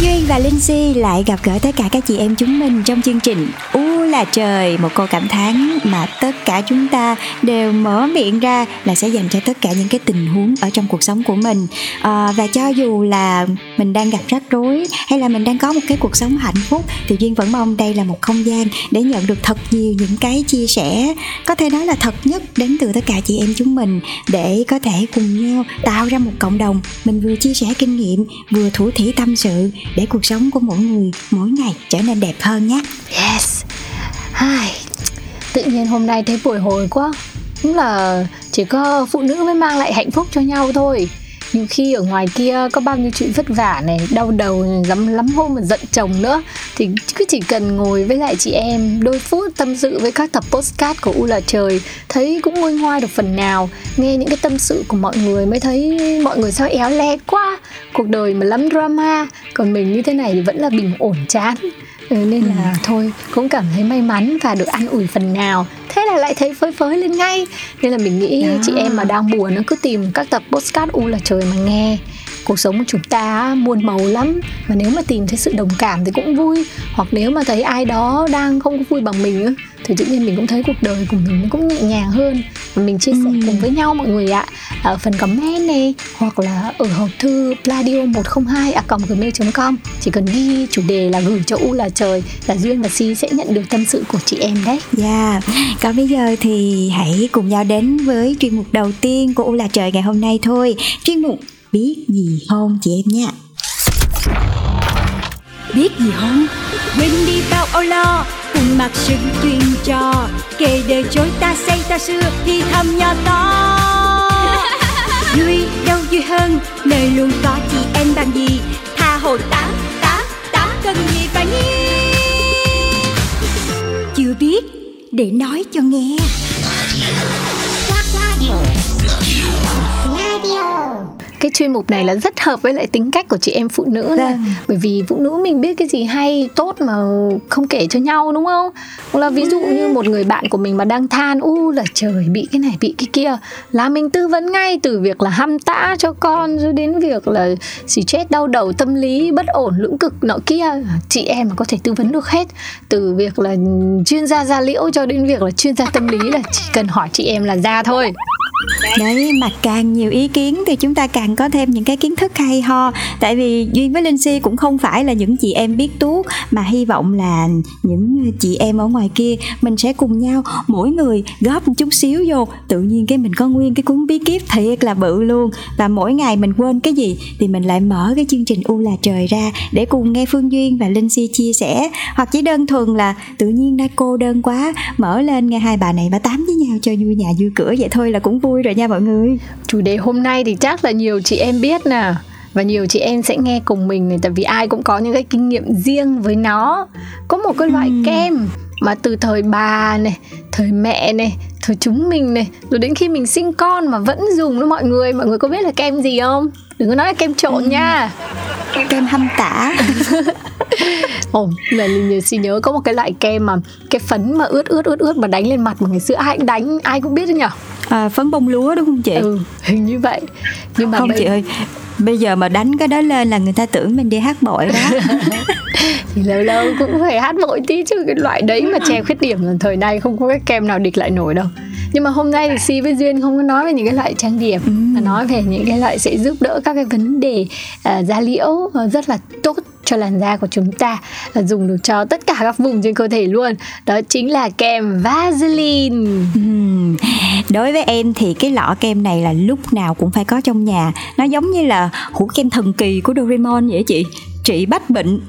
Duyên và Linh Si lại gặp gỡ tất cả các chị em chúng mình trong chương trình U là trời Một câu cảm thán mà tất cả chúng ta đều mở miệng ra là sẽ dành cho tất cả những cái tình huống ở trong cuộc sống của mình à, Và cho dù là mình đang gặp rắc rối hay là mình đang có một cái cuộc sống hạnh phúc Thì Duyên vẫn mong đây là một không gian để nhận được thật nhiều những cái chia sẻ Có thể nói là thật nhất đến từ tất cả chị em chúng mình Để có thể cùng nhau tạo ra một cộng đồng Mình vừa chia sẻ kinh nghiệm vừa thủ thỉ tâm sự để cuộc sống của mỗi người mỗi ngày trở nên đẹp hơn nhé. Yes. Ai, Tự nhiên hôm nay thấy buổi hồi quá. Đúng là chỉ có phụ nữ mới mang lại hạnh phúc cho nhau thôi. Nhiều khi ở ngoài kia có bao nhiêu chuyện vất vả này, đau đầu lắm lắm hôm mà giận chồng nữa thì cứ chỉ cần ngồi với lại chị em đôi phút tâm sự với các tập postcard của U là trời thấy cũng nguôi ngoai được phần nào nghe những cái tâm sự của mọi người mới thấy mọi người sao éo le quá cuộc đời mà lắm drama còn mình như thế này thì vẫn là bình ổn chán nên là ừ. thôi cũng cảm thấy may mắn và được an ủi phần nào thế là lại thấy phơi phới lên ngay nên là mình nghĩ Đó. chị em mà đang buồn nó cứ tìm các tập postcard u là trời mà nghe cuộc sống của chúng ta muôn màu lắm. Và nếu mà tìm thấy sự đồng cảm thì cũng vui. Hoặc nếu mà thấy ai đó đang không có vui bằng mình thì tự nhiên mình cũng thấy cuộc đời của mình nó cũng nhẹ nhàng hơn. Và mình chia sẻ ừ. cùng với nhau mọi người ạ. Ở phần comment này hoặc là ở hộp thư pladio 102 a gmail com chỉ cần ghi chủ đề là gửi cho u là trời là duyên và si sẽ nhận được tâm sự của chị em đấy. Dạ yeah. còn bây giờ thì hãy cùng nhau đến với chuyên mục đầu tiên của u là trời ngày hôm nay thôi. Chuyên mục biết gì không chị em nha biết gì không? Quên đi bao âu lo cùng mặc sự chuyên trò. Kể đời chối ta xây ta xưa thì thầm nhỏ to. Vui đâu vui hơn nơi luôn có chị em bằng gì. Tha hồ tám tám tám cần gì phải nghi chưa biết để nói cho nghe cái chuyên mục này là rất hợp với lại tính cách của chị em phụ nữ này vâng. bởi vì phụ nữ mình biết cái gì hay tốt mà không kể cho nhau đúng không? Hoặc là ví dụ như một người bạn của mình mà đang than u là trời bị cái này bị cái kia. Là mình tư vấn ngay từ việc là hăm tã cho con rồi đến việc là xì chết đau đầu tâm lý bất ổn lưỡng cực nọ kia. Chị em mà có thể tư vấn được hết. Từ việc là chuyên gia da liễu cho đến việc là chuyên gia tâm lý là chỉ cần hỏi chị em là ra thôi đấy, mà càng nhiều ý kiến thì chúng ta càng có thêm những cái kiến thức hay ho. Tại vì duyên với linh si cũng không phải là những chị em biết tuốt mà hy vọng là những chị em ở ngoài kia, mình sẽ cùng nhau mỗi người góp một chút xíu vô. Tự nhiên cái mình có nguyên cái cuốn bí kíp thiệt là bự luôn. Và mỗi ngày mình quên cái gì thì mình lại mở cái chương trình u là trời ra để cùng nghe phương duyên và linh si chia sẻ. Hoặc chỉ đơn thuần là tự nhiên đã cô đơn quá, mở lên nghe hai bà này bà tám với nhau cho vui nhà vui cửa vậy thôi là cũng vui rồi nha mọi người. Chủ đề hôm nay thì chắc là nhiều chị em biết nè và nhiều chị em sẽ nghe cùng mình này tại vì ai cũng có những cái kinh nghiệm riêng với nó. Có một cái loại ừ. kem mà từ thời bà này thời mẹ này thời chúng mình này rồi đến khi mình sinh con mà vẫn dùng đó mọi người. Mọi người có biết là kem gì không đừng có nói là kem trộn ừ. nha. Kem hâm tả. Ồ là mình xin nhớ có một cái loại kem mà cái phấn mà ướt ướt ướt ướt mà đánh lên mặt mà ngày xưa ai cũng đánh ai cũng biết đấy nhở? À, phấn bông lúa đúng không chị? Ừ hình như vậy. Nhưng mà không bây... chị ơi bây giờ mà đánh cái đó lên là người ta tưởng mình đi hát bội đó. Thì lâu lâu cũng phải hát bội tí chứ cái loại đấy mà che khuyết điểm là thời nay không có cái kem nào địch lại nổi đâu. Nhưng mà hôm nay thì si với duyên không có nói về những cái loại trang điểm ừ. mà nói về những cái loại sẽ giúp đỡ các cái vấn đề uh, da liễu ờ, rất là tốt cho làn da của chúng ta ờ, dùng được cho tất cả các vùng trên cơ thể luôn. Đó chính là kem Vaseline. Đối với em thì cái lọ kem này là lúc nào cũng phải có trong nhà. Nó giống như là hũ kem thần kỳ của Doraemon vậy chị trị bách bệnh.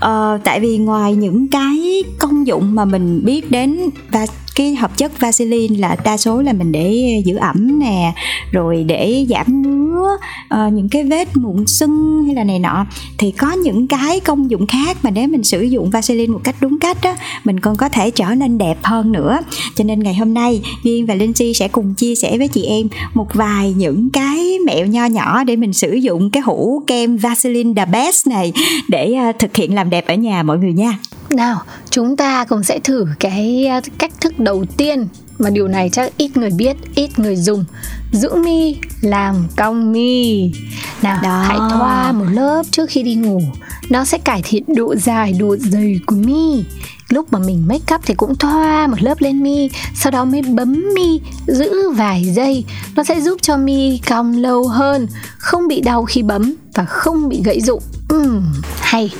Ờ, tại vì ngoài những cái công dụng mà mình biết đến và cái hợp chất Vaseline là đa số là mình để giữ ẩm nè rồi để giảm ngứa uh, những cái vết mụn sưng hay là này nọ. Thì có những cái công dụng khác mà nếu mình sử dụng Vaseline một cách đúng cách đó mình còn có thể trở nên đẹp hơn nữa. Cho nên ngày hôm nay Viên và Linh Si sẽ cùng chia sẻ với chị em một vài những cái mẹo nho nhỏ để mình sử dụng cái hũ kem Vaseline The Best này để uh, thực hiện làm đẹp ở nhà mọi người nha nào chúng ta cùng sẽ thử cái uh, cách thức đầu tiên. Mà điều này chắc ít người biết ít người dùng. Dưỡng mi làm cong mi. Nào Đó. hãy thoa một lớp trước khi đi ngủ. Nó sẽ cải thiện độ dài độ dày của mi. Lúc mà mình make up thì cũng thoa một lớp lên mi sau đó mới bấm mi giữ vài giây. Nó sẽ giúp cho mi cong lâu hơn không bị đau khi bấm và không bị gãy rụng. Uhm, hay.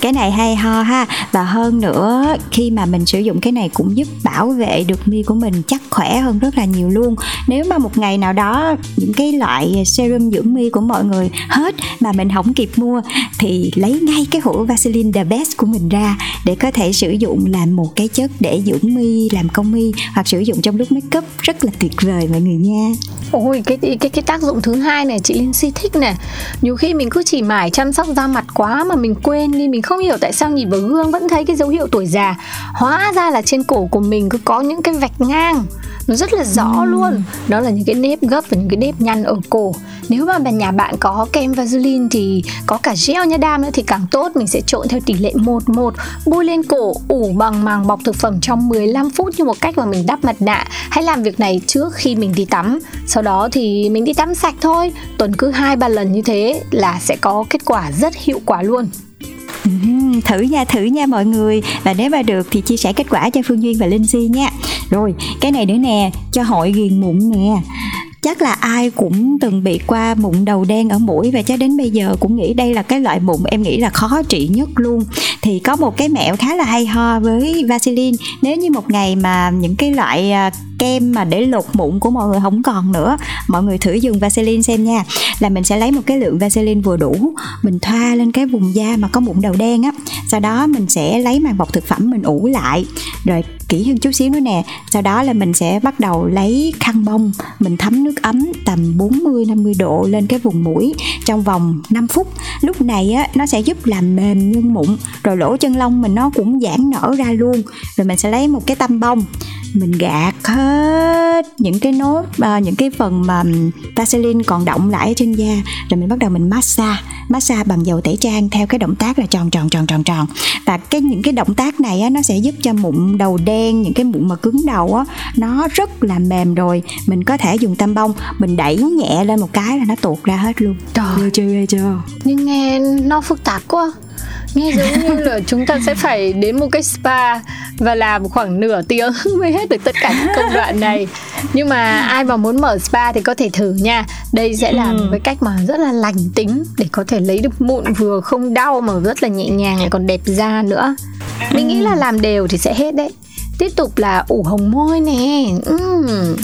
Cái này hay ho ha. Và hơn nữa khi mà mình sử dụng cái này cũng giúp bảo vệ được mi của mình chắc khỏe hơn rất là nhiều luôn. Nếu mà một ngày nào đó những cái loại serum dưỡng mi của mọi người hết mà mình không kịp mua thì lấy ngay cái hũ Vaseline The Best của mình ra để có thể sử dụng làm một cái chất để dưỡng mi làm công mi hoặc sử dụng trong lúc make up. Rất là tuyệt vời mọi người nha. Ôi cái cái cái tác dụng thứ hai này chị Linh Si thích nè nhiều khi mình cứ chỉ mải chăm sóc da mặt quá mà mình quên đi, mình không hiểu tại sao nhìn vào gương vẫn thấy cái dấu hiệu tuổi già. Hóa ra là trên cổ của mình cứ có những cái vạch ngang nó rất là rõ luôn. Đó là những cái nếp gấp và những cái nếp nhăn ở cổ. Nếu mà bên nhà bạn có kem Vaseline thì có cả gel nha đam nữa thì càng tốt. Mình sẽ trộn theo tỷ lệ 1 1 bôi lên cổ, ủ bằng màng bọc thực phẩm trong 15 phút như một cách mà mình đắp mặt nạ. Hãy làm việc này trước khi mình đi tắm. Sau đó thì mình đi tắm sạch thôi. Tuần cứ hai ba lần như thế là sẽ có kết quả rất hiệu quả luôn thử nha thử nha mọi người. Và nếu mà được thì chia sẻ kết quả cho phương duyên và linh si nha. Rồi, cái này nữa nè, cho hội ghiền mụn nè. Chắc là ai cũng từng bị qua mụn đầu đen ở mũi và cho đến bây giờ cũng nghĩ đây là cái loại mụn em nghĩ là khó trị nhất luôn. Thì có một cái mẹo khá là hay ho với Vaseline. Nếu như một ngày mà những cái loại à, kem mà để lột mụn của mọi người không còn nữa. Mọi người thử dùng Vaseline xem nha. Là mình sẽ lấy một cái lượng Vaseline vừa đủ, mình thoa lên cái vùng da mà có mụn đầu đen á. Sau đó mình sẽ lấy màng bọc thực phẩm mình ủ lại. Rồi kỹ hơn chút xíu nữa nè. Sau đó là mình sẽ bắt đầu lấy khăn bông. Mình thấm nước ấm tầm 40 50 độ lên cái vùng mũi trong vòng 5 phút. Lúc này á, nó sẽ giúp làm mềm nhân mụn. Rồi lỗ chân lông mình nó cũng giãn nở ra luôn. Rồi mình sẽ lấy một cái tăm bông. Mình gạt hết những cái nốt uh, những cái phần mà Vaseline còn động lại ở trên da rồi mình bắt đầu mình massage massage bằng dầu tẩy trang theo cái động tác là tròn tròn tròn tròn tròn. Và cái những cái động tác này á, nó sẽ giúp cho mụn đầu đen những cái mụn mà cứng đầu á nó rất là mềm rồi. Mình có thể dùng tăm bông mình đẩy nhẹ lên một cái là nó tuột ra hết luôn. Trời chưa ghê chưa? Nhưng nghe nó phức tạp quá nghe giống như là chúng ta sẽ phải đến một cái spa và làm khoảng nửa tiếng mới hết được tất cả những công đoạn này. Nhưng mà ai mà muốn mở spa thì có thể thử nha. Đây sẽ là một ừ. cái cách mà rất là lành tính để có thể lấy được mụn vừa không đau mà rất là nhẹ nhàng lại còn đẹp da nữa. Mình nghĩ là làm đều thì sẽ hết đấy. Tiếp tục là ủ hồng môi nè. Uhm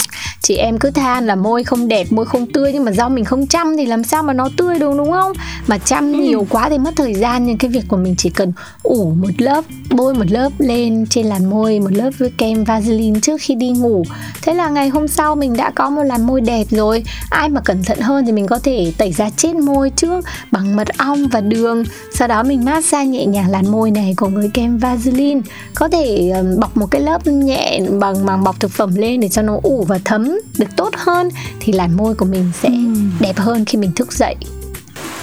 chị em cứ than là môi không đẹp môi không tươi nhưng mà do mình không chăm thì làm sao mà nó tươi được đúng không? Mà chăm ừ. nhiều quá thì mất thời gian nhưng cái việc của mình chỉ cần ủ một lớp bôi một lớp lên trên làn môi một lớp với kem vaseline trước khi đi ngủ. Thế là ngày hôm sau mình đã có một làn môi đẹp rồi. Ai mà cẩn thận hơn thì mình có thể tẩy da chết môi trước bằng mật ong và đường. Sau đó mình massage nhẹ nhàng làn môi này cùng với kem vaseline. Có thể bọc một cái lớp nhẹ bằng màng bọc thực phẩm lên để cho nó ủ và thấm được tốt hơn thì làn môi của mình sẽ ừ. đẹp hơn khi mình thức dậy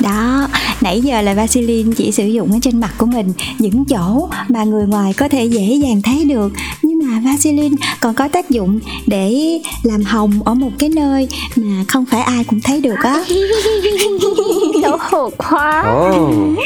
đó nãy giờ là Vaseline chỉ sử dụng ở trên mặt của mình những chỗ mà người ngoài có thể dễ dàng thấy được. Nhưng mà Vaseline còn có tác dụng để làm hồng ở một cái nơi mà không phải ai cũng thấy được á. Xấu hổ quá. Oh.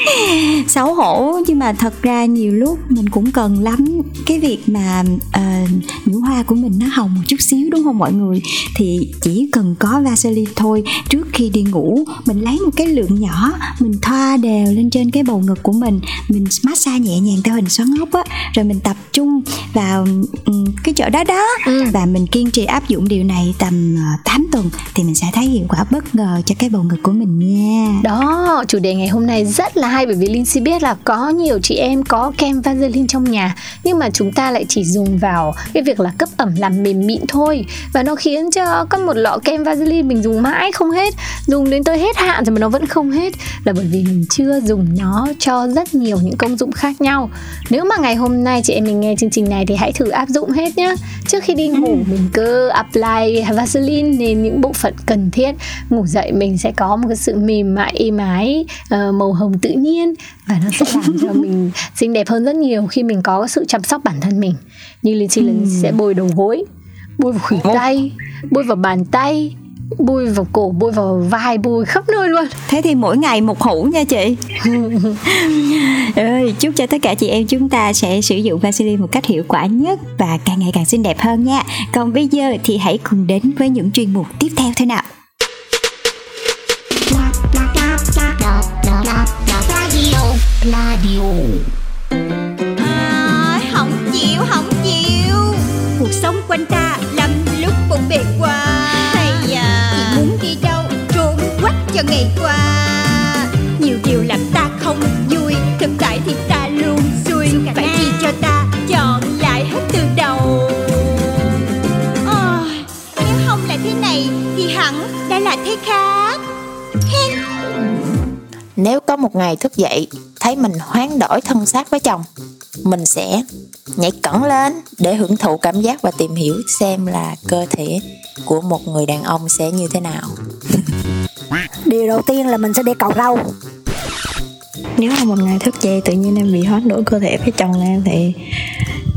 xấu hổ nhưng mà thật ra nhiều lúc mình cũng cần lắm cái việc mà uh, nhũ hoa của mình nó hồng một chút xíu đúng không mọi người? Thì chỉ cần có Vaseline thôi trước khi đi ngủ mình lấy một cái lượng nhỏ mình thoa đều lên trên cái bầu ngực của mình mình massage nhẹ nhàng theo hình xoắn ốc á rồi mình tập trung vào um, cái chỗ đó đó. Ừ. và mình kiên trì áp dụng điều này tầm uh, ờ, 8 tuần thì mình sẽ thấy hiệu quả bất ngờ cho cái bầu ngực của mình nha. Đó chủ đề ngày hôm nay rất là hay bởi vì Linh Si biết là có nhiều chị em có kem Vaseline trong nhà nhưng mà chúng ta lại chỉ dùng vào cái việc là cấp ẩm làm mềm mịn thôi. Và nó khiến cho có một lọ kem Vaseline mình dùng mãi không hết dùng đến tới hết hạn rồi mà nó vẫn không hết là bởi vì mình chưa dùng nó cho rất nhiều những công dụng khác nhau. Nếu mà ngày hôm nay chị em mình nghe chương trình này thì hãy thử áp dụng hết nhá. Trước khi đi ngủ ừ. mình cứ apply Vaseline lên những bộ phận cần thiết. Ngủ dậy mình sẽ có một cái sự mềm mại êm ái uh, màu hồng tự nhiên và nó sẽ làm cho mình xinh đẹp hơn rất nhiều khi mình có sự chăm sóc bản thân mình. Như linh chi lần ừ. sẽ bôi đầu gối bôi vào khuỷu tay bôi vào bàn tay bôi vào cổ bôi vào vai bôi khắp nơi luôn. Thế thì mỗi ngày một hũ nha chị. Ơi chúc cho tất cả chị em chúng ta sẽ sử dụng Vaseline một cách hiệu quả nhất và càng ngày càng xinh đẹp hơn nha. Còn bây giờ thì hãy cùng đến với những chuyên mục tiếp theo thế nào có một ngày thức dậy thấy mình hoán đổi thân xác với chồng. Mình sẽ nhảy cẩn lên để hưởng thụ cảm giác và tìm hiểu xem là cơ thể của một người đàn ông sẽ như thế nào. Điều đầu tiên là mình sẽ đi cầu rau. Nếu mà một ngày thức dậy tự nhiên em bị hoán đổi cơ thể với chồng em thì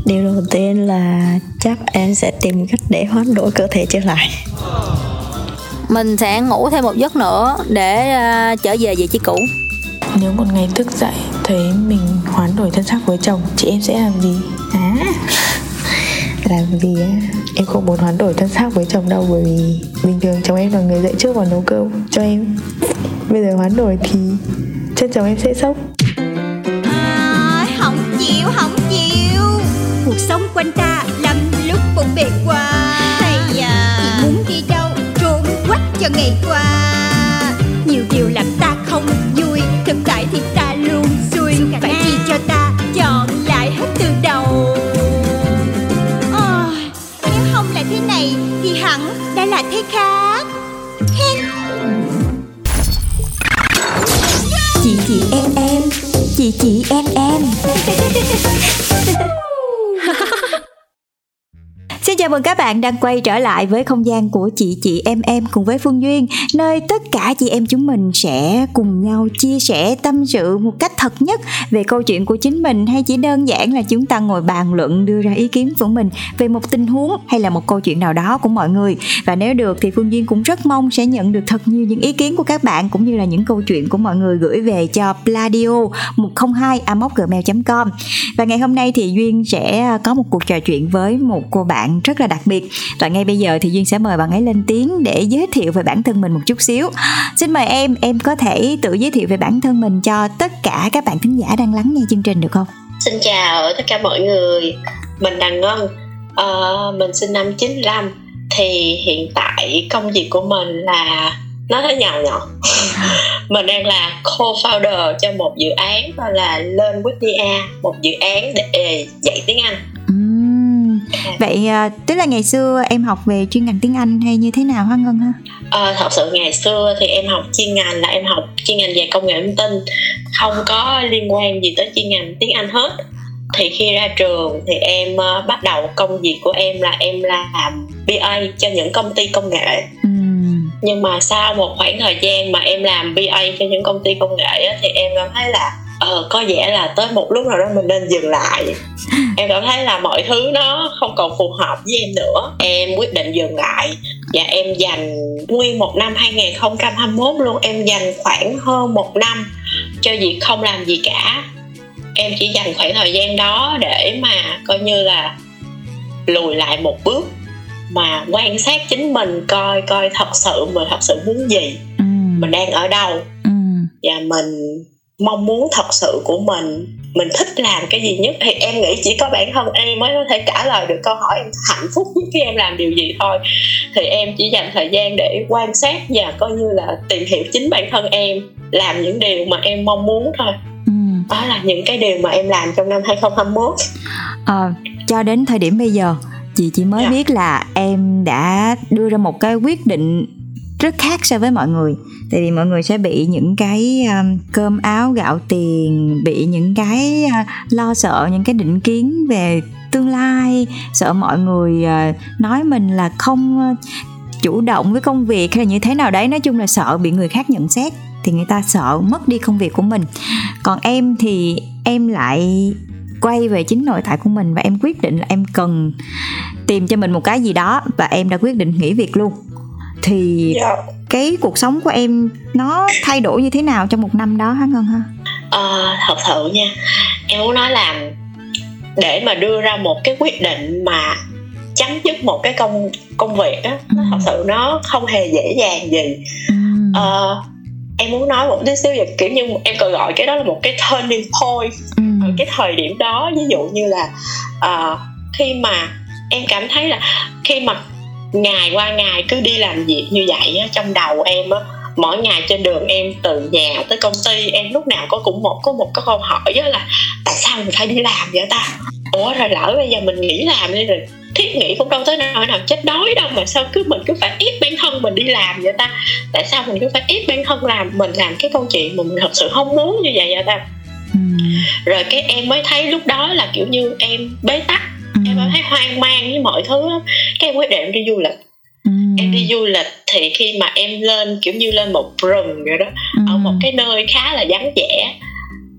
điều đầu tiên là chắc em sẽ tìm cách để hoán đổi cơ thể trở lại. Mình sẽ ngủ thêm một giấc nữa để uh, trở về vị trí cũ nếu một ngày thức dậy thấy mình hoán đổi thân xác với chồng chị em sẽ làm gì? À làm gì á? Em không muốn hoán đổi thân xác với chồng đâu bởi vì bình thường chồng em là người dậy trước và nấu cơm cho em. Bây giờ hoán đổi thì chắc chồng em sẽ sốc. À, không chịu không chịu. Cuộc sống quanh ta lắm lúc bộn bề qua hay à chỉ muốn đi đâu trốn quách cho ngày qua. Nhiều điều làm ta không thì ta luôn xui phải chi cho ta chọn lại hết từ đầu. À, nếu không là thế này thì hẳn đã là thế khác. Hen. chị chị em em. Chị chị em chào mừng các bạn đang quay trở lại với không gian của chị chị em em cùng với Phương Duyên, Nơi tất cả chị em chúng mình sẽ cùng nhau chia sẻ tâm sự một cách thật nhất về câu chuyện của chính mình, Hay chỉ đơn giản là chúng ta ngồi bàn luận đưa ra ý kiến của mình về một tình huống hay là một câu chuyện nào đó của mọi người. Và nếu được thì Phương Duyên cũng rất mong sẽ nhận được thật nhiều những ý kiến của các bạn, Cũng như là những câu chuyện của mọi người gửi về cho pladio 102 gmail.com Và ngày hôm nay thì Duyên sẽ à, có một cuộc trò chuyện với một cô bạn rất rất là đặc biệt. Và ngay bây giờ thì duyên sẽ mời bạn ấy lên tiếng để giới thiệu về bản thân mình một chút xíu. Xin mời em em có thể tự giới thiệu về bản thân mình cho tất cả các bạn thính giả đang lắng nghe chương trình được không? Xin chào tất cả mọi người. Mình là ngân. Uh, mình sinh năm 95 thì hiện tại công việc của mình là nó thế nhỏ nhỏ mình đang là co-founder cho một dự án gọi là lên Wikia một dự án để dạy tiếng Anh vậy à, tức là ngày xưa em học về chuyên ngành tiếng anh hay như thế nào hả ngân ha? À, thật sự ngày xưa thì em học chuyên ngành là em học chuyên ngành về công nghệ thông tin. Không có liên quan gì tới chuyên ngành tiếng anh hết. Thì khi ra trường thì em uh, bắt đầu công việc của em là em làm BA cho những công ty công nghệ. Ừ. nhưng mà sau một khoảng thời gian mà em làm BA cho những công ty công nghệ á, thì em cảm thấy là ờ có vẻ là tới một lúc nào đó mình nên dừng lại. Em cảm thấy là mọi thứ nó không còn phù hợp với em nữa. Em quyết định dừng lại. Và em dành nguyên một năm 2021 luôn. Em dành khoảng hơn một năm cho việc không làm gì cả. Em chỉ dành khoảng thời gian đó để mà coi như là lùi lại một bước mà quan sát chính mình coi coi thật sự mình thật sự muốn gì. Ừ. mình đang ở đâu. Ừ. và mình mong muốn thật sự của mình mình thích làm cái gì nhất thì em nghĩ chỉ có bản thân em mới có thể trả lời được câu hỏi em hạnh phúc nhất khi em làm điều gì thôi thì em chỉ dành thời gian để quan sát và coi như là tìm hiểu chính bản thân em làm những điều mà em mong muốn thôi ừ. đó là những cái điều mà em làm trong năm 2021 à, cho đến thời điểm bây giờ chị chỉ mới yeah. Dạ. biết là em đã đưa ra một cái quyết định rất khác so với mọi người. Tại vì mọi người sẽ bị những cái um, cơm áo gạo tiền bị những cái uh, lo sợ những cái định kiến về tương lai sợ mọi người uh, nói mình là không uh, chủ động với công việc hay là như thế nào đấy. Nói chung là sợ bị người khác nhận xét thì người ta sợ mất đi công việc của mình. Còn em thì em lại quay về chính nội tại của mình và em quyết định là em cần tìm cho mình một cái gì đó và em đã quyết định nghỉ việc luôn thì yeah. Dạ. cái cuộc sống của em nó thay đổi như thế nào trong một năm đó hả ngân ha à, thật sự nha em muốn nói là để mà đưa ra một cái quyết định mà chấm dứt một cái công công việc á ừ. thật sự nó không hề dễ dàng gì ừ. à, em muốn nói một tí xíu về kiểu như em còn gọi cái đó là một cái turning point ừ. ở cái thời điểm đó ví dụ như là uh, khi mà em cảm thấy là khi mà ngày qua ngày cứ đi làm việc như vậy á, trong đầu em á mỗi ngày trên đường em từ nhà tới công ty em lúc nào có cũng một có một cái câu hỏi đó là tại sao mình phải đi làm vậy ta? Ủa rồi lỡ bây giờ mình nghỉ làm đi rồi thiết nghĩ cũng đâu tới nơi nào chết đói đâu mà sao cứ mình cứ phải ép bản thân mình đi làm vậy ta? Tại sao mình cứ phải ép bản thân làm mình làm cái câu chuyện mà mình thật sự không muốn như vậy vậy ta? Ừ. rồi cái em mới thấy lúc đó là kiểu như em bế tắc ừ. em thấy hoang mang với mọi thứ cái em quyết định đi du lịch ừ. em đi du lịch thì khi mà em lên kiểu như lên một rừng vậy đó ừ. ở một cái nơi khá là vắng vẻ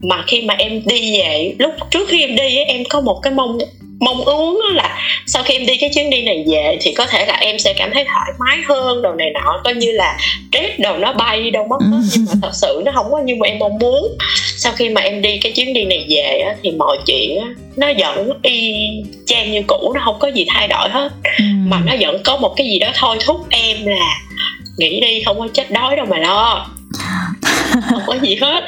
mà khi mà em đi về lúc trước khi em đi em có một cái mong mong ước là sau khi em đi cái chuyến đi này về thì có thể là em sẽ cảm thấy thoải mái hơn đồ này nọ. Coi như là stress đầu nó bay đâu mất hết. Nhưng mà thật sự nó không có như mà em mong muốn. Sau khi mà em đi cái chuyến đi này về á, thì mọi chuyện á, nó vẫn y chang như cũ nó không có gì thay đổi hết. Mà nó vẫn có một cái gì đó thôi thúc em là nghĩ đi không có chết đói đâu mà lo không có gì hết.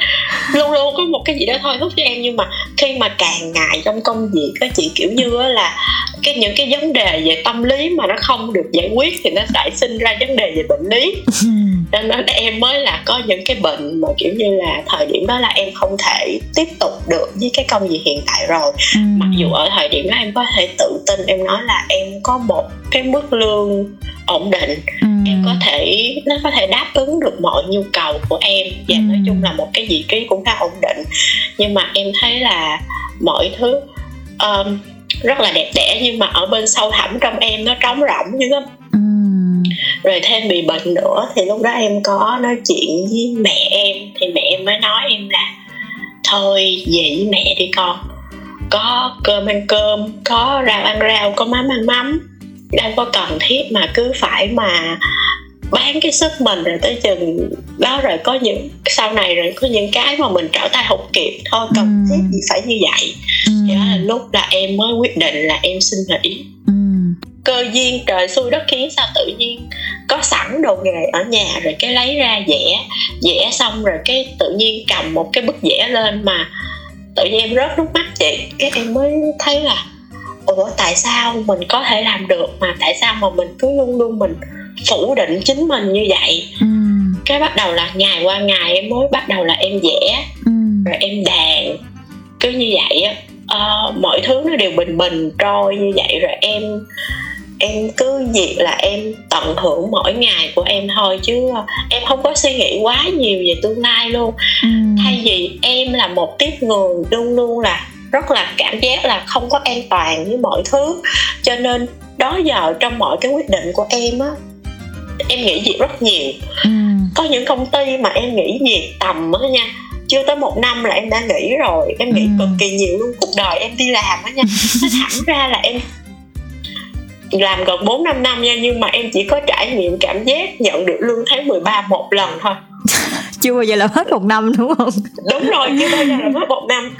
Luôn luôn có một cái gì đó thôi thúc cho em. Nhưng mà khi mà càng ngày trong công việc các chị kiểu như là cái những cái vấn đề về tâm lý mà nó không được giải quyết thì nó lại sinh ra vấn đề về bệnh lý. Cho nên em mới là có những cái bệnh mà kiểu như là thời điểm đó là em không thể tiếp tục được với cái công việc hiện tại rồi. Ừ. mặc dù ở thời điểm đó em có thể tự tin em nói là em có một cái mức lương ổn định. Ừ. em có thể nó có thể đáp ứng được mọi nhu cầu của em. Và ừ. nói chung là một cái vị trí cũng khá ổn định. Nhưng mà em thấy là mọi thứ um, rất là đẹp đẽ. Nhưng mà ở bên sâu thẳm trong em nó trống rỗng dữ lắm ừ. rồi thêm bị bệnh nữa thì lúc đó em có nói chuyện với mẹ em. Thì mẹ em mới nói em là thôi về với mẹ đi con. Có cơm ăn cơm có rau ăn rau có mắm ăn mắm đâu có cần thiết mà cứ phải mà bán cái sức mình rồi tới chừng đó rồi có những sau này rồi có những cái mà mình trở tay không kịp thôi cần ừ. thiết gì phải như vậy ừ. thì đó là lúc là em mới quyết định là em xin nghỉ ừ. cơ duyên trời xui đất khiến sao tự nhiên có sẵn đồ nghề ở nhà rồi cái lấy ra vẽ vẽ xong rồi cái tự nhiên cầm một cái bức vẽ lên mà tự nhiên em rớt nước mắt chị cái em mới thấy là ủa tại sao mình có thể làm được mà tại sao mà mình cứ luôn luôn mình phủ định chính mình như vậy ừ. cái bắt đầu là ngày qua ngày em mới bắt đầu là em vẽ ừ. rồi em đàn cứ như vậy á uh, mọi thứ nó đều bình bình trôi như vậy rồi em em cứ việc là em tận hưởng mỗi ngày của em thôi chứ em không có suy nghĩ quá nhiều về tương lai luôn ừ. thay vì em là một tiếp người luôn luôn là rất là cảm giác là không có an toàn với mọi thứ. Cho nên đó giờ trong mọi cái quyết định của em á em nghĩ việc rất nhiều. Ừ. có những công ty mà em nghĩ việc tầm á nha chưa tới một năm là em đã nghỉ rồi em nghĩ ừ. cực kỳ nhiều luôn cuộc đời em đi làm á nha. Nó thẳng ra là em làm gần 4 năm năm nha nhưng mà em chỉ có trải nghiệm cảm giác nhận được lương tháng 13 một lần thôi. Chưa bao giờ làm hết một năm đúng không? Đúng rồi chưa bao giờ làm hết một năm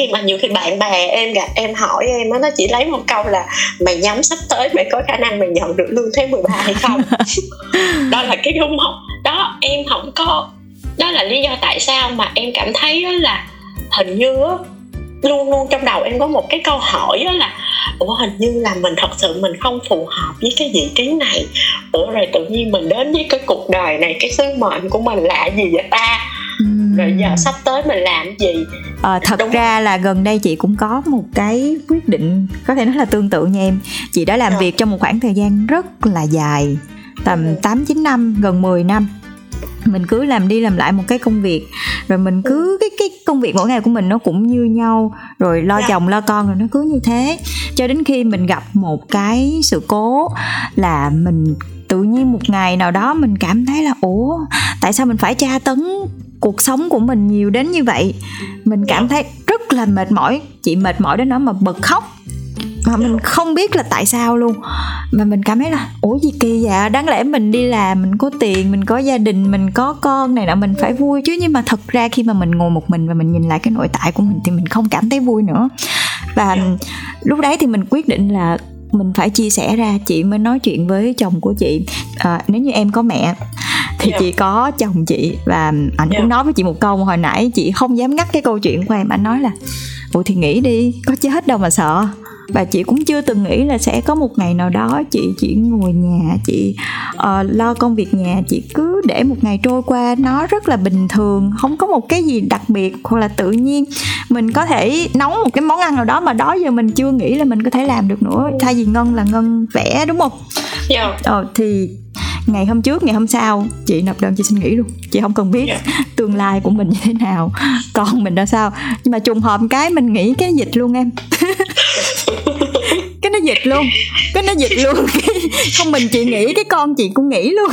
khi mà nhiều khi bạn bè em gặp em hỏi em nó chỉ lấy một câu là mày nhắm sắp tới mày có khả năng mày nhận được lương tháng 13 hay không? Đó là cái đúng không đó em không có đó là lý do tại sao mà em cảm thấy là hình như luôn luôn trong đầu em có một cái câu hỏi đó là ủa hình như là mình thật sự mình không phù hợp với cái vị trí này. Ủa rồi tự nhiên mình đến với cái cuộc đời này cái sứ mệnh của mình là gì vậy ta rồi giờ sắp tới mình làm gì? À, thật Đúng. ra là gần đây chị cũng có một cái quyết định có thể nói là tương tự nha em. Chị đã làm à. việc trong một khoảng thời gian rất là dài tầm ừ. 8 9 năm gần 10 năm. Mình cứ làm đi làm lại một cái công việc rồi mình cứ cái cái công việc mỗi ngày của mình nó cũng như nhau rồi lo dạ. chồng lo con rồi nó cứ như thế. Cho đến khi mình gặp một cái sự cố là mình tự nhiên một ngày nào đó mình cảm thấy là ủa tại sao mình phải tra tấn cuộc sống của mình nhiều đến như vậy? Mình cảm thấy rất là mệt mỏi. Chị mệt mỏi đến nó mà bật khóc. Mà mình không biết là tại sao luôn. Mà mình cảm thấy là ủa gì kỳ vậy? Đáng lẽ mình đi làm mình có tiền mình có gia đình mình có con này nọ mình phải vui. Chứ nhưng mà thật ra khi mà mình ngồi một mình và mình nhìn lại cái nội tại của mình thì mình không cảm thấy vui nữa. Và lúc đấy thì mình quyết định là mình phải chia sẻ ra chị mới nói chuyện với chồng của chị à, nếu như em có mẹ thì yeah. chị có chồng chị và ảnh yeah. cũng nói với chị một câu hồi nãy chị không dám ngắt cái câu chuyện của em anh nói là ủa thì nghĩ đi có chết đâu mà sợ và chị cũng chưa từng nghĩ là sẽ có một ngày nào đó chị chỉ ngồi nhà chị uh, lo công việc nhà chị cứ để một ngày trôi qua nó rất là bình thường không có một cái gì đặc biệt hoặc là tự nhiên mình có thể nấu một cái món ăn nào đó mà đó giờ mình chưa nghĩ là mình có thể làm được nữa thay vì ngân là ngân vẽ đúng không yeah. Dạ. ờ, thì ngày hôm trước ngày hôm sau chị nộp đơn chị xin nghỉ luôn chị không cần biết yeah. Dạ. tương lai của mình như thế nào con mình ra sao nhưng mà trùng hợp cái mình nghĩ cái dịch luôn em cái nó dịch luôn. Cái nó dịch luôn. Không mình chị nghĩ cái con chị cũng nghĩ luôn.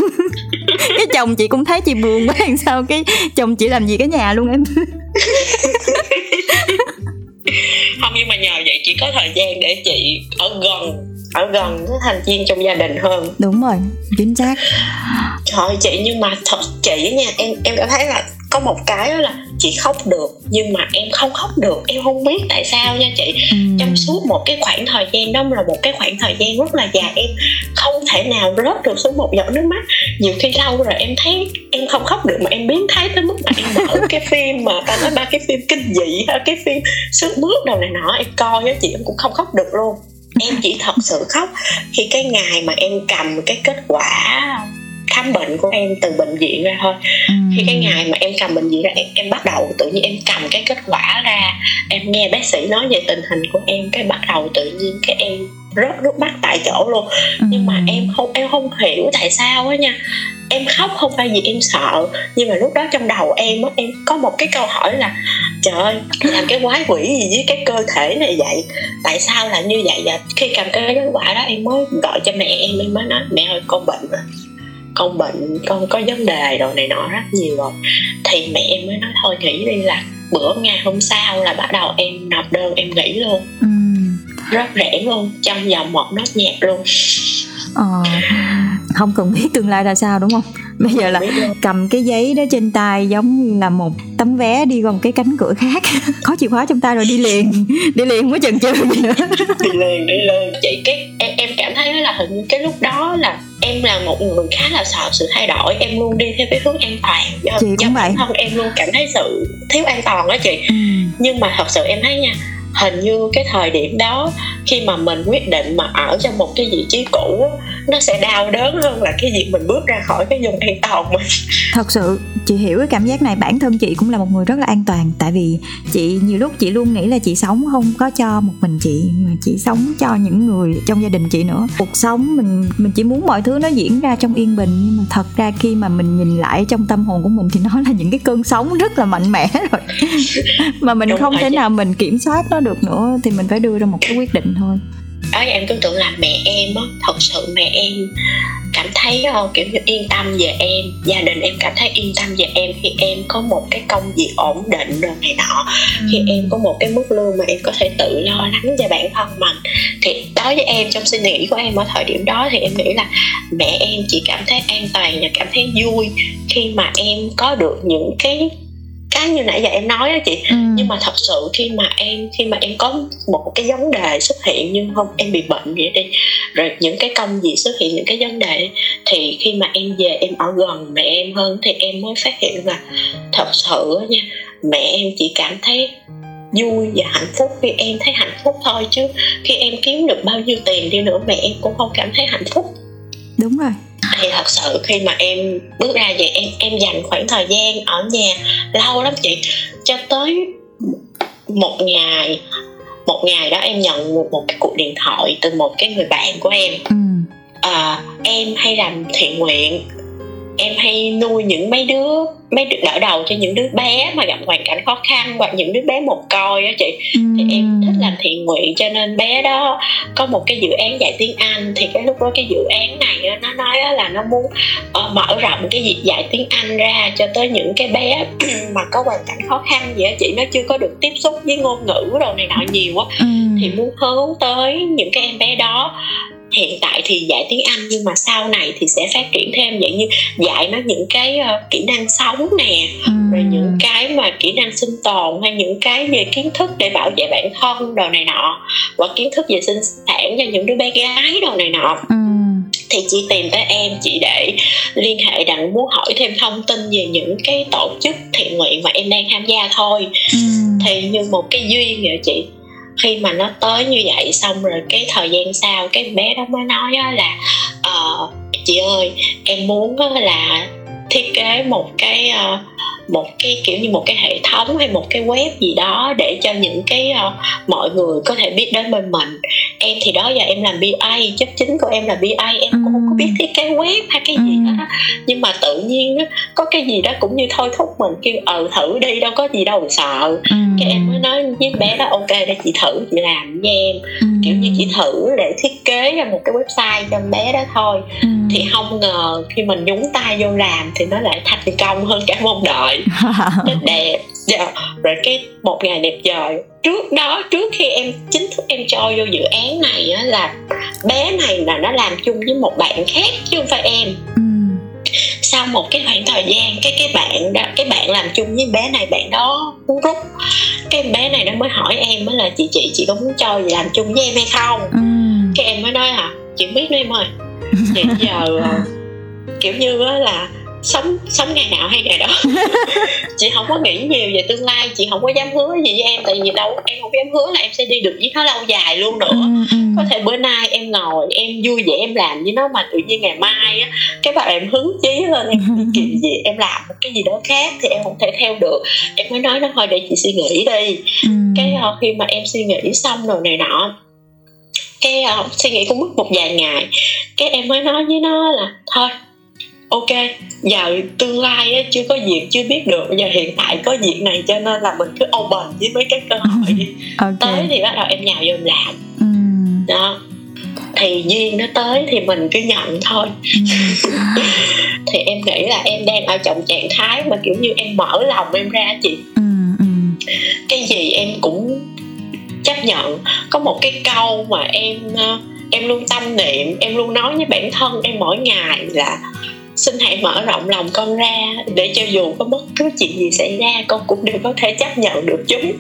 Cái chồng chị cũng thấy chị buồn quá làm sao cái chồng chị làm gì cái nhà luôn em? Không nhưng mà nhờ vậy chị có thời gian để chị ở gần ở gần với thành viên trong gia đình hơn. Đúng rồi chính xác. Trời chị nhưng mà thật chị nha em em đã thấy là có một cái đó là chị khóc được nhưng mà em không khóc được. Em không biết tại sao nha chị. Ừ. trong suốt một cái khoảng thời gian đó là một cái khoảng thời gian rất là dài em không thể nào rớt được xuống một giọt nước mắt. Nhiều khi lâu rồi em thấy em không khóc được mà em biến thái tới mức mà em mở cái phim mà ta nói ba cái phim kinh dị cái phim sức mướt đầu này nọ em coi á chị em cũng không khóc được luôn. Em chỉ thật sự khóc khi cái ngày mà em cầm cái kết quả khám bệnh của em từ bệnh viện ra thôi. Ừ. khi cái ngày mà em cầm bệnh viện ra em, em bắt đầu tự nhiên em cầm cái kết quả ra em nghe bác sĩ nói về tình hình của em cái bắt đầu tự nhiên cái em rớt nước mắt tại chỗ luôn. Ừ. nhưng mà em không em không hiểu tại sao á nha. Em khóc không phải vì em sợ nhưng mà lúc đó trong đầu em á em có một cái câu hỏi là trời ơi làm cái quái quỷ gì với cái cơ thể này vậy? Tại sao là như vậy? Và khi cầm cái kết quả đó em mới gọi cho mẹ em em mới nói mẹ ơi con bệnh rồi con bệnh con có vấn đề rồi này nọ rất nhiều rồi. Thì mẹ em mới nói thôi nghỉ đi là bữa ngày hôm sau là bắt đầu em nộp đơn em nghỉ luôn. Ừ. rất rẻ luôn trong vòng một nốt nhạc luôn. Ờ, không cần biết tương lai ra sao đúng không? Bây giờ là cầm cái giấy đó trên tay giống là một tấm vé đi qua một cái cánh cửa khác. Có chìa khóa trong tay rồi đi liền đi liền không có chần chừ gì nữa. Đi liền đi liền. Chị cái em, em cảm thấy là hình như cái lúc đó là em là một người khá là sợ sự thay đổi. Em luôn đi theo cái hướng an toàn. Do, chị cũng vậy. thân em luôn cảm thấy sự thiếu an toàn đó chị. Ừ. nhưng mà thật sự em thấy nha hình như cái thời điểm đó khi mà mình quyết định mà ở trong một cái vị trí cũ nó sẽ đau đớn hơn là cái việc mình bước ra khỏi cái vùng an toàn mình. Thật sự chị hiểu cái cảm giác này. Bản thân chị cũng là một người rất là an toàn. Tại vì chị nhiều lúc chị luôn nghĩ là chị sống không có cho một mình chị mà chị sống cho những người trong gia đình chị nữa. Cuộc sống mình mình chỉ muốn mọi thứ nó diễn ra trong yên bình nhưng mà thật ra khi mà mình nhìn lại trong tâm hồn của mình thì nó là những cái cơn sóng rất là mạnh mẽ rồi. Mà mình Đúng không thể nào mình kiểm soát nó được nữa thì mình phải đưa ra một cái quyết định thôi. Đó em cứ tưởng là mẹ em á thật sự mẹ em cảm thấy uh, kiểu như yên tâm về em gia đình em cảm thấy yên tâm về em khi em có một cái công việc ổn định rồi này nọ. Ừ. khi em có một cái mức lương mà em có thể tự lo lắng cho bản thân mình. Thì đối với em trong suy nghĩ của em ở thời điểm đó thì em nghĩ là mẹ em chỉ cảm thấy an toàn và cảm thấy vui khi mà em có được những cái cái như nãy giờ em nói á chị. Ừ. nhưng mà thật sự khi mà em khi mà em có một cái vấn đề xuất hiện nhưng không em bị bệnh vậy đi. Rồi những cái công việc xuất hiện những cái vấn đề thì khi mà em về em ở gần mẹ em hơn thì em mới phát hiện là thật sự nha mẹ em chỉ cảm thấy vui và hạnh phúc khi em thấy hạnh phúc thôi chứ khi em kiếm được bao nhiêu tiền đi nữa mẹ em cũng không cảm thấy hạnh phúc. Đúng rồi thì thật sự khi mà em bước ra vậy em em dành khoảng thời gian ở nhà lâu lắm chị. Cho tới một ngày một ngày đó em nhận một, một cái cuộc điện thoại từ một cái người bạn của em. Ừ. à, em hay làm thiện nguyện em hay nuôi những mấy đứa mấy đứa đỡ đầu cho những đứa bé mà gặp hoàn cảnh khó khăn hoặc những đứa bé một coi á chị ừ. thì em thích làm thiện nguyện cho nên bé đó có một cái dự án dạy tiếng Anh thì cái lúc đó cái dự án này á, nó nói á, là nó muốn uh, mở rộng cái việc dạy tiếng Anh ra cho tới những cái bé mà có hoàn cảnh khó khăn gì á chị nó chưa có được tiếp xúc với ngôn ngữ đồ này nọ nhiều á ừ. thì muốn hướng tới những cái em bé đó hiện tại thì dạy tiếng Anh nhưng mà sau này thì sẽ phát triển thêm dạng như dạy nó những cái uh, kỹ năng sống nè ừ. rồi những cái mà kỹ năng sinh tồn hay những cái về kiến thức để bảo vệ bản thân đồ này nọ và kiến thức về sinh sản cho những đứa bé gái đồ này nọ ừ. thì chỉ tìm tới em chị để liên hệ đặng muốn hỏi thêm thông tin về những cái tổ chức thiện nguyện mà em đang tham gia thôi ừ. thì như một cái duyên vậy chị khi mà nó tới như vậy xong rồi cái thời gian sau cái bé đó mới nói là uh, chị ơi em muốn là thiết kế một cái uh, một cái kiểu như một cái hệ thống hay một cái web gì đó để cho những cái uh, mọi người có thể biết đến bên mình. Em thì đó giờ em làm BA chất chính của em là BA em cũng không có biết thiết kế web hay cái gì hết nhưng mà tự nhiên có cái gì đó cũng như thôi thúc mình kêu ờ thử đi đâu có gì đâu sợ. Cái em mới nói với bé đó ok để chị thử chị làm với em. Kiểu như chị thử để thiết kế ra một cái website cho bé đó thôi thì không ngờ khi mình nhúng tay vô làm thì nó lại thành công hơn cả mong đợi nó đẹp. Dạ. rồi cái một ngày đẹp trời. Trước đó trước khi em chính thức em cho vô dự án này á là bé này là nó làm chung với một bạn khác chứ không phải em. Sau một cái khoảng thời gian cái cái bạn đó cái bạn làm chung với bé này bạn đó muốn rút. Cái bé này nó mới hỏi em mới là chị chị chị có muốn cho làm chung với em hay không? Ừ. cái em mới nói là chị biết đó em ơi vậy giờ kiểu như là sống sống ngày nào hay ngày đó. Chị không có nghĩ nhiều về tương lai chị không có dám hứa gì với em tại vì đâu em không dám hứa là em sẽ đi được với nó lâu dài luôn nữa. Ừ, ừ. có thể bữa nay em ngồi em vui vẻ em làm với nó mà tự nhiên ngày mai á cái bà em hứng chí lên em kiểu gì em làm một cái gì đó khác thì em không thể theo được. Em mới nói nó thôi để chị suy nghĩ đi. Ừ. cái uh, khi mà em suy nghĩ xong rồi này nọ cái uh, suy nghĩ cũng mất một vài ngày cái em mới nói với nó là thôi ok giờ tương lai á, chưa có việc chưa biết được giờ hiện tại có việc này cho nên là mình cứ open với mấy cái cơ hội đi. Okay. tới thì bắt đầu em nhào vô làm. Ừ. đó. Thì duyên nó tới thì mình cứ nhận thôi. Thì em nghĩ là em đang ở trong trạng thái mà kiểu như em mở lòng em ra chị. Cái gì em cũng chấp nhận. Có một cái câu mà em em luôn tâm niệm em luôn nói với bản thân em mỗi ngày là xin hãy mở rộng lòng con ra để cho dù có bất cứ chuyện gì xảy ra con cũng đều có thể chấp nhận được chúng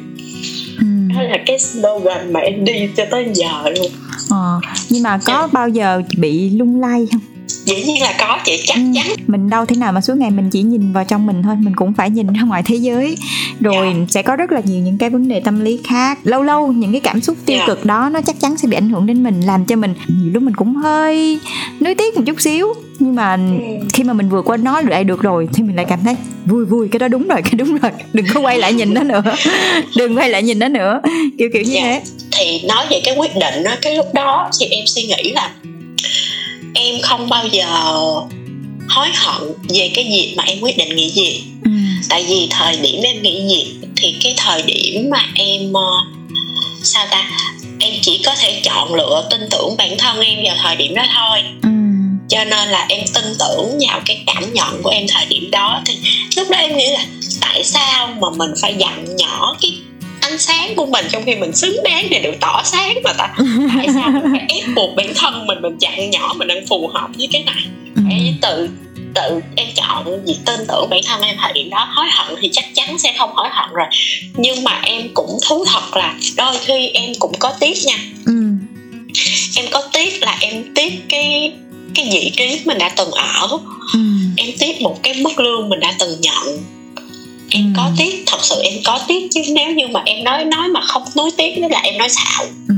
ừ. đó là cái slogan mà em đi cho tới giờ luôn ờ, nhưng mà có dạ. bao giờ bị lung lay không dĩ nhiên là có chị chắc ừ. chắn mình đâu thế nào mà suốt ngày mình chỉ nhìn vào trong mình thôi mình cũng phải nhìn ra ngoài thế giới rồi yeah. Dạ. sẽ có rất là nhiều những cái vấn đề tâm lý khác lâu lâu những cái cảm xúc tiêu yeah. Dạ. cực đó nó chắc chắn sẽ bị ảnh hưởng đến mình làm cho mình nhiều lúc mình cũng hơi nuối tiếc một chút xíu nhưng mà ừ. khi mà mình vừa qua nó lại được rồi thì mình lại cảm thấy vui vui cái đó đúng rồi cái đúng rồi đừng có quay lại nhìn nó nữa đừng quay lại nhìn nó nữa kiểu kiểu như yeah. thế thì nói về cái quyết định đó cái lúc đó thì em suy nghĩ là em không bao giờ hối hận về cái việc mà em quyết định nghỉ việc ừ. tại vì thời điểm em nghỉ việc thì cái thời điểm mà em uh, sao ta em chỉ có thể chọn lựa tin tưởng bản thân em vào thời điểm đó thôi ừ. cho nên là em tin tưởng vào cái cảm nhận của em thời điểm đó thì lúc đó em nghĩ là tại sao mà mình phải dặn nhỏ cái ánh sáng của mình trong khi mình xứng đáng để được tỏ sáng mà ta tại sao mình phải ép buộc bản thân mình mình chặn nhỏ mình đang phù hợp với cái này em ừ. tự tự em chọn việc tin tưởng bản thân em thời điểm đó hối hận thì chắc chắn sẽ không hối hận rồi nhưng mà em cũng thú thật là đôi khi em cũng có tiếc nha ừ. em có tiếc là em tiếc cái cái vị trí mình đã từng ở ừ. em tiếc một cái mức lương mình đã từng nhận em Ừ. có tiếc thật sự em có tiếc chứ nếu như mà em nói nói mà không nuối tiếc đó là em nói xạo ừ.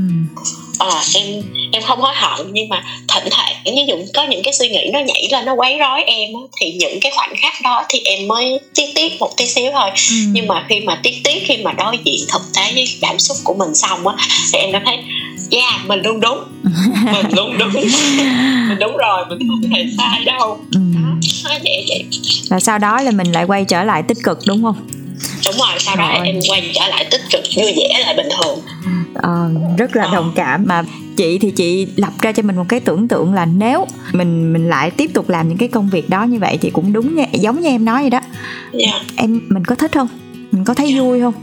ờ em em không hối hận nhưng mà thỉnh thoảng ví dụ có những cái suy nghĩ nó nhảy lên nó quấy rối em thì những cái khoảnh khắc đó thì em mới tiếc tiếc một tí xíu thôi Ừ. nhưng mà khi mà tiếc tiếc khi mà đối diện thực tế với cảm xúc của mình xong á thì em cảm thấy yeah mình luôn đúng. Mình luôn đúng. Mình đúng rồi mình không hề sai đâu. Ừ. vậy vậy và sau đó là mình lại quay trở lại tích cực đúng không? Đúng rồi sau đó Rồi. em quay trở lại tích cực vui vẻ lại bình thường. Ờ, rất là đồng cảm. Mà chị thì chị lập ra cho mình một cái tưởng tượng là nếu mình mình lại tiếp tục làm những cái công việc đó như vậy thì cũng đúng như, giống như em nói vậy đó. Yeah. em mình có thích không? Mình có thấy vui không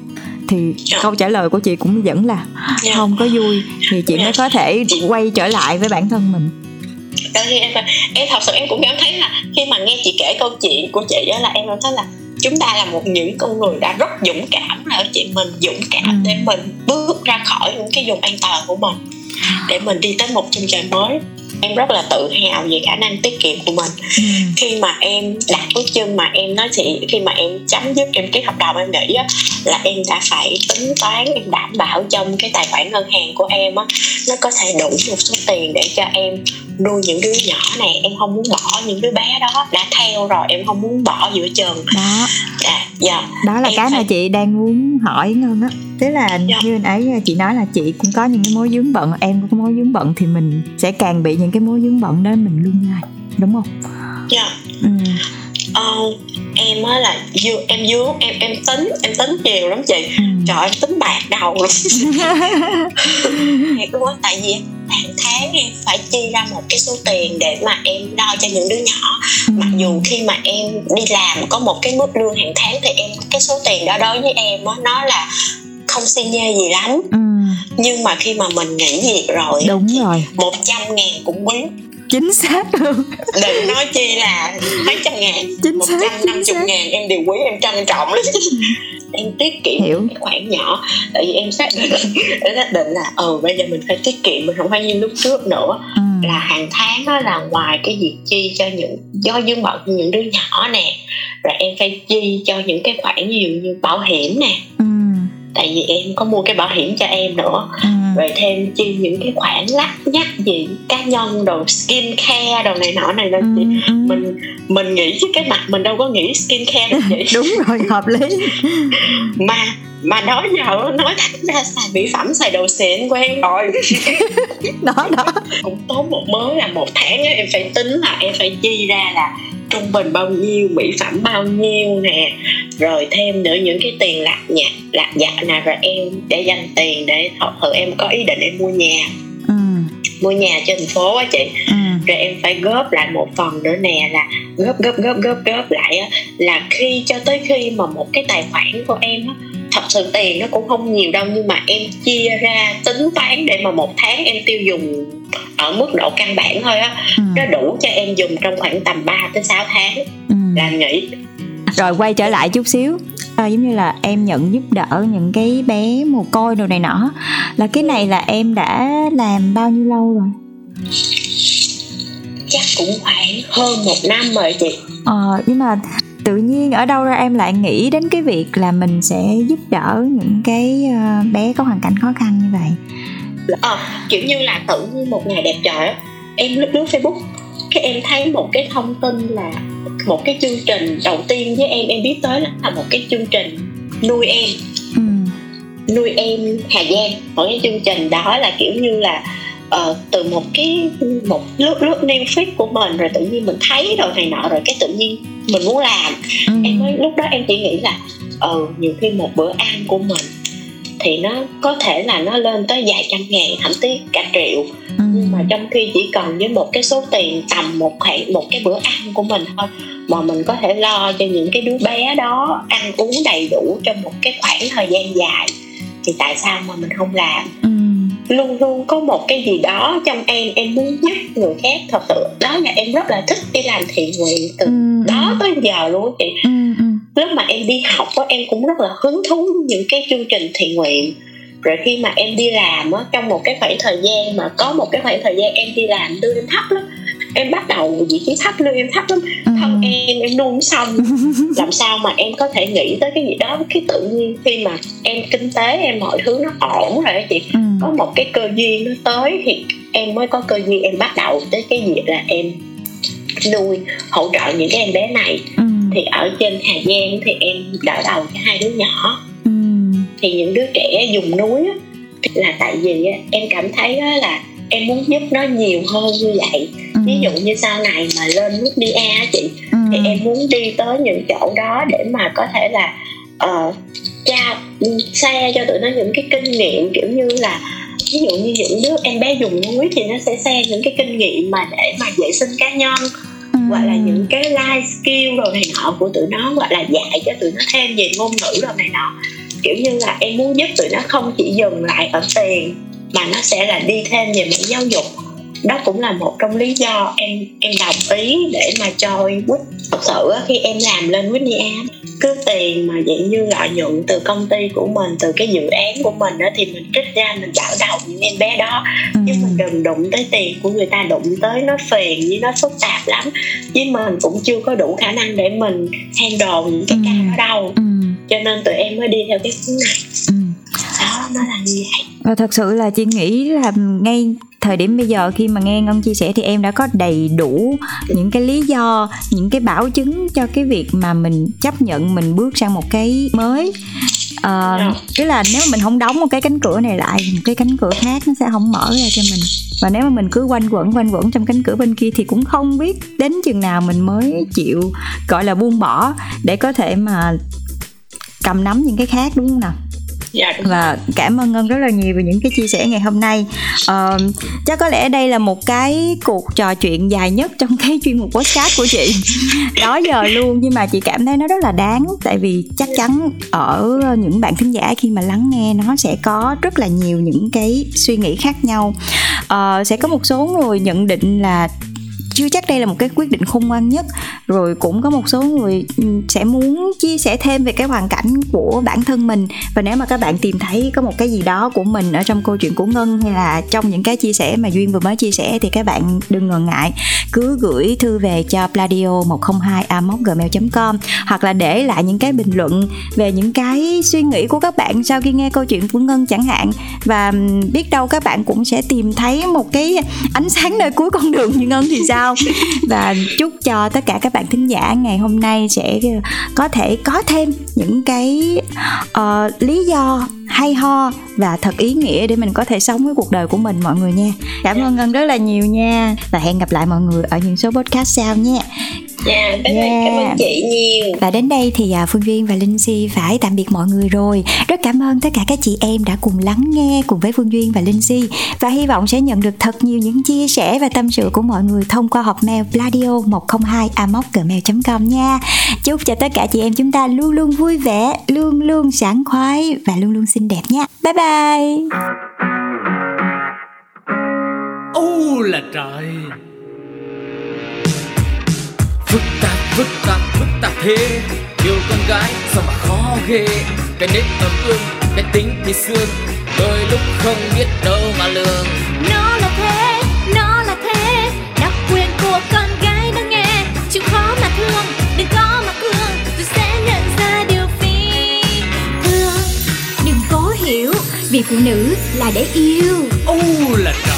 thì Dạ. câu trả lời của chị cũng vẫn là Dạ. không có vui thì chị mới có thể quay trở lại với bản thân mình Đôi khi em em thật sự em cũng cảm thấy là khi mà nghe chị kể câu chuyện của chị á là em cảm thấy là chúng ta là một những con người đã rất dũng cảm là chị mình dũng cảm Ừ. để mình bước ra khỏi những cái vùng an toàn của mình để mình đi tới một chân trời mới em rất là tự hào về khả năng tiết kiệm của mình ừ. khi mà em đặt bước chân mà em nói chị khi mà em chấm dứt em ký hợp đồng em nghĩ á là em đã phải tính toán em đảm bảo trong cái tài khoản ngân hàng của em á nó có thể đủ một số tiền để cho em nuôi những đứa nhỏ này em không muốn bỏ những đứa bé đó. Đã theo rồi em không muốn bỏ giữa chừng. Đó. Dạ dạ. Đó là Em cái mà phải- chị đang muốn hỏi ngân á. Tức là Dạ. như anh ấy chị nói là chị cũng có những cái mối vướng bận em cũng có mối vướng bận thì mình sẽ càng bị những cái mối vướng bận đó mình lung lay đúng không? Dạ. Ừ. Ờ, em á là dư em dướng em em tính em tính nhiều lắm chị Ừ. trời ơi, tính bạc đầu luôn thiệt luôn á tại vì hàng tháng em phải chi ra một cái số tiền để mà em lo cho những đứa nhỏ Ừ. mặc dù khi mà em đi làm có một cái mức lương hàng tháng thì em cái số tiền đó đối với em á nó là không xi nhê gì lắm Ừ. nhưng mà khi mà mình nghỉ việc rồi đúng rồi một trăm ngàn cũng quý chính xác luôn đừng nói chi là mấy trăm ngàn Chính một xác, trăm năm chục ngàn em đều quý em trân trọng lắm em tiết kiệm Hiểu. cái khoản nhỏ tại vì em xác định em xác định là ừ bây giờ mình phải tiết kiệm mình không phải như lúc trước nữa ừ. là hàng tháng đó là ngoài cái việc chi cho những do dương bận cho những đứa nhỏ nè rồi em phải chi cho những cái khoản dụ như bảo hiểm nè Ừ. tại vì em có mua cái bảo hiểm cho em nữa Ừ. rồi thêm chi những cái khoản lắc nhắc gì cá nhân đồ skin care đồ này nọ này chị Ừ. Ừ. mình mình nghĩ chứ cái mặt mình đâu có nghĩ skin care được vậy đúng rồi hợp lý mà mà đó giờ nói thật ra xài mỹ phẩm xài đồ xịn quen rồi đó đó cũng tốn một mớ là một tháng á, em phải tính là em phải chi ra là trung bình bao nhiêu mỹ phẩm bao nhiêu nè rồi thêm nữa những cái tiền lạc nhạc lạc dạ nè rồi em để dành tiền để thật sự em có ý định em mua nhà ừ. mua nhà trên thành phố á chị Ừ. rồi em phải góp lại một phần nữa nè là góp góp góp góp góp lại á là khi cho tới khi mà một cái tài khoản của em á thật sự tiền nó cũng không nhiều đâu nhưng mà em chia ra tính toán để mà một tháng em tiêu dùng ở mức độ căn bản thôi á Ừ. nó đủ cho em dùng trong khoảng tầm 3 tới 6 tháng. Ừ. là em nghĩ. Rồi quay trở lại chút xíu. À, giống như là em nhận giúp đỡ những cái bé mồ côi đồ này nọ. Là cái này là em đã làm bao nhiêu lâu rồi? Chắc cũng khoảng hơn một năm rồi chị. Ờ nhưng mà tự nhiên ở đâu ra em lại nghĩ đến cái việc là mình sẽ giúp đỡ những cái ờ, bé có hoàn cảnh khó khăn như vậy ờ kiểu như là tự nhiên một ngày đẹp trời em lướt lướt facebook cái em thấy một cái thông tin là một cái chương trình đầu tiên với em em biết tới là một cái chương trình nuôi em ừ. nuôi em Hà Giang một cái chương trình đó là kiểu như là ờ, từ một cái một lướt lướt neo feed của mình rồi tự nhiên mình thấy rồi này nọ rồi cái tự nhiên mình muốn làm Ừ. em mới lúc đó em chỉ nghĩ là ờ nhiều khi một bữa ăn của mình thì nó có thể là nó lên tới vài trăm ngàn thậm chí cả triệu Ừ. nhưng mà trong khi chỉ cần với một cái số tiền tầm một khoảng một cái bữa ăn của mình thôi mà mình có thể lo cho những cái đứa bé đó ăn uống đầy đủ trong một cái khoảng thời gian dài thì tại sao mà mình không làm Ừ. luôn luôn có một cái gì đó trong em em muốn giúp người khác thật sự đó là em rất là thích đi làm thiện nguyện từ Ừ. đó tới giờ luôn chị Ừ. Ừ. lúc mà em đi học á em cũng rất là hứng thú những cái chương trình thiện nguyện rồi khi mà em đi làm á trong một cái khoảng thời gian mà có một cái khoảng thời gian em đi làm lương thấp lắm em bắt đầu vị trí thấp lương em thấp lắm ừ. thân em em nuôi xong làm sao mà em có thể nghĩ tới cái gì đó cái tự nhiên khi mà em kinh tế em mọi thứ nó ổn rồi chị ừ. có một cái cơ duyên nó tới thì em mới có cơ duyên em bắt đầu tới cái việc là em nuôi hỗ trợ những cái em bé này ừ. thì ở trên hà giang thì em đỡ đầu cho hai đứa nhỏ ừ. thì những đứa trẻ dùng núi á, là tại vì em cảm thấy là em muốn giúp nó nhiều hơn như vậy. Ví dụ như sau này mà lên đi a chị ừ. thì em muốn đi tới những chỗ đó để mà có thể là uh, cha xe cho tụi nó những cái kinh nghiệm kiểu như là ví dụ như những đứa em bé dùng núi thì nó sẽ xe những cái kinh nghiệm mà để mà vệ sinh cá nhân ừ. hoặc là những cái life skill rồi này nọ của tụi nó hoặc là dạy cho tụi nó thêm về ngôn ngữ rồi này nọ kiểu như là em muốn giúp tụi nó không chỉ dừng lại ở tiền mà nó sẽ là đi thêm về mảng giáo dục đó cũng là một trong lý do em em đồng ý để mà cho Quýt thật sự khi em làm lên Whitney Am cứ tiền mà dạng như lợi nhuận từ công ty của mình từ cái dự án của mình đó thì mình trích ra mình đỡ đầu những em bé đó ừ. chứ mình đừng đụng tới tiền của người ta đụng tới nó phiền với nó phức tạp lắm chứ mình cũng chưa có đủ khả năng để mình handle những cái ừ. ca đó đâu ừ. cho nên tụi em mới đi theo cái hướng này ừ nó là như vậy và thật sự là chị nghĩ là ngay thời điểm bây giờ khi mà nghe ngân chia sẻ thì em đã có đầy đủ những cái lý do những cái bảo chứng cho cái việc mà mình chấp nhận mình bước sang một cái mới. Ờ, uh, tức là nếu mà mình không đóng một cái cánh cửa này lại một cái cánh cửa khác nó sẽ không mở ra cho mình. Và nếu mà mình cứ quanh quẩn quanh quẩn trong cánh cửa bên kia thì cũng không biết đến chừng nào mình mới chịu gọi là buông bỏ để có thể mà cầm nắm những cái khác đúng không nào? Dạ, và cảm ơn ngân rất là nhiều về những cái chia sẻ ngày hôm nay. Uh, chắc có lẽ đây là một cái cuộc trò chuyện dài nhất trong cái chuyên mục podcast của chị. Đó giờ luôn nhưng mà chị cảm thấy nó rất là đáng tại vì chắc chắn ở những bạn thính giả khi mà lắng nghe nó sẽ có rất là nhiều những cái suy nghĩ khác nhau. Uh, sẽ có một số người nhận định là chưa chắc đây là một cái quyết định khôn ngoan nhất. Rồi cũng có một số người ừ, sẽ muốn chia sẻ thêm về cái hoàn cảnh của bản thân mình. Và nếu mà các bạn tìm thấy có một cái gì đó của mình ở trong câu chuyện của ngân hay là trong những cái chia sẻ mà duyên vừa mới chia sẻ thì các bạn đừng ngần ngại. Cứ gửi thư về cho pladio 102 gmail com hoặc là để lại những cái bình luận về những cái suy nghĩ của các bạn sau khi nghe câu chuyện của ngân chẳng hạn. Và ừ, biết đâu các bạn cũng sẽ tìm thấy một cái ánh sáng nơi cuối con đường như ngân thì sao? Không? Và chúc cho tất cả các bạn thính giả ngày hôm nay sẽ ờ, có thể có thêm những cái uh, lý do hay ho và thật ý nghĩa để mình có thể sống với cuộc đời của mình mọi người nha. Cảm ơn ngân rất là nhiều nha. Và hẹn gặp lại mọi người ở những số podcast sau nha. Dạ, yeah, yeah. cảm ơn chị nhiều. Và đến đây thì à, Phương Duyên và Linh Si phải tạm biệt mọi người rồi. Rất cảm ơn tất cả các chị em đã cùng lắng nghe cùng với Phương Duyên và Linh Si Và hy vọng sẽ nhận được thật nhiều những chia sẻ và tâm sự của mọi người thông qua hộp mail pladio 102 gmail.com nha. Chúc cho tất cả chị em chúng ta luôn luôn vui vẻ, luôn luôn sảng khoái và luôn luôn xinh đẹp nha. Bye bye. Ô là trời phức tạp phức tạp phức tạp thế. Yêu con gái sao mà khó ghê. Cái nết ấm ương cái tính thì xương. Đôi lúc không biết đâu mà lường. Nó là thế nó là thế. Đặc quyền của con gái nó nghe. Chịu khó mà thương đừng có mà cương. Rồi sẽ nhận ra điều phi thường. Đừng cố hiểu vì phụ nữ là để yêu. Ô là trời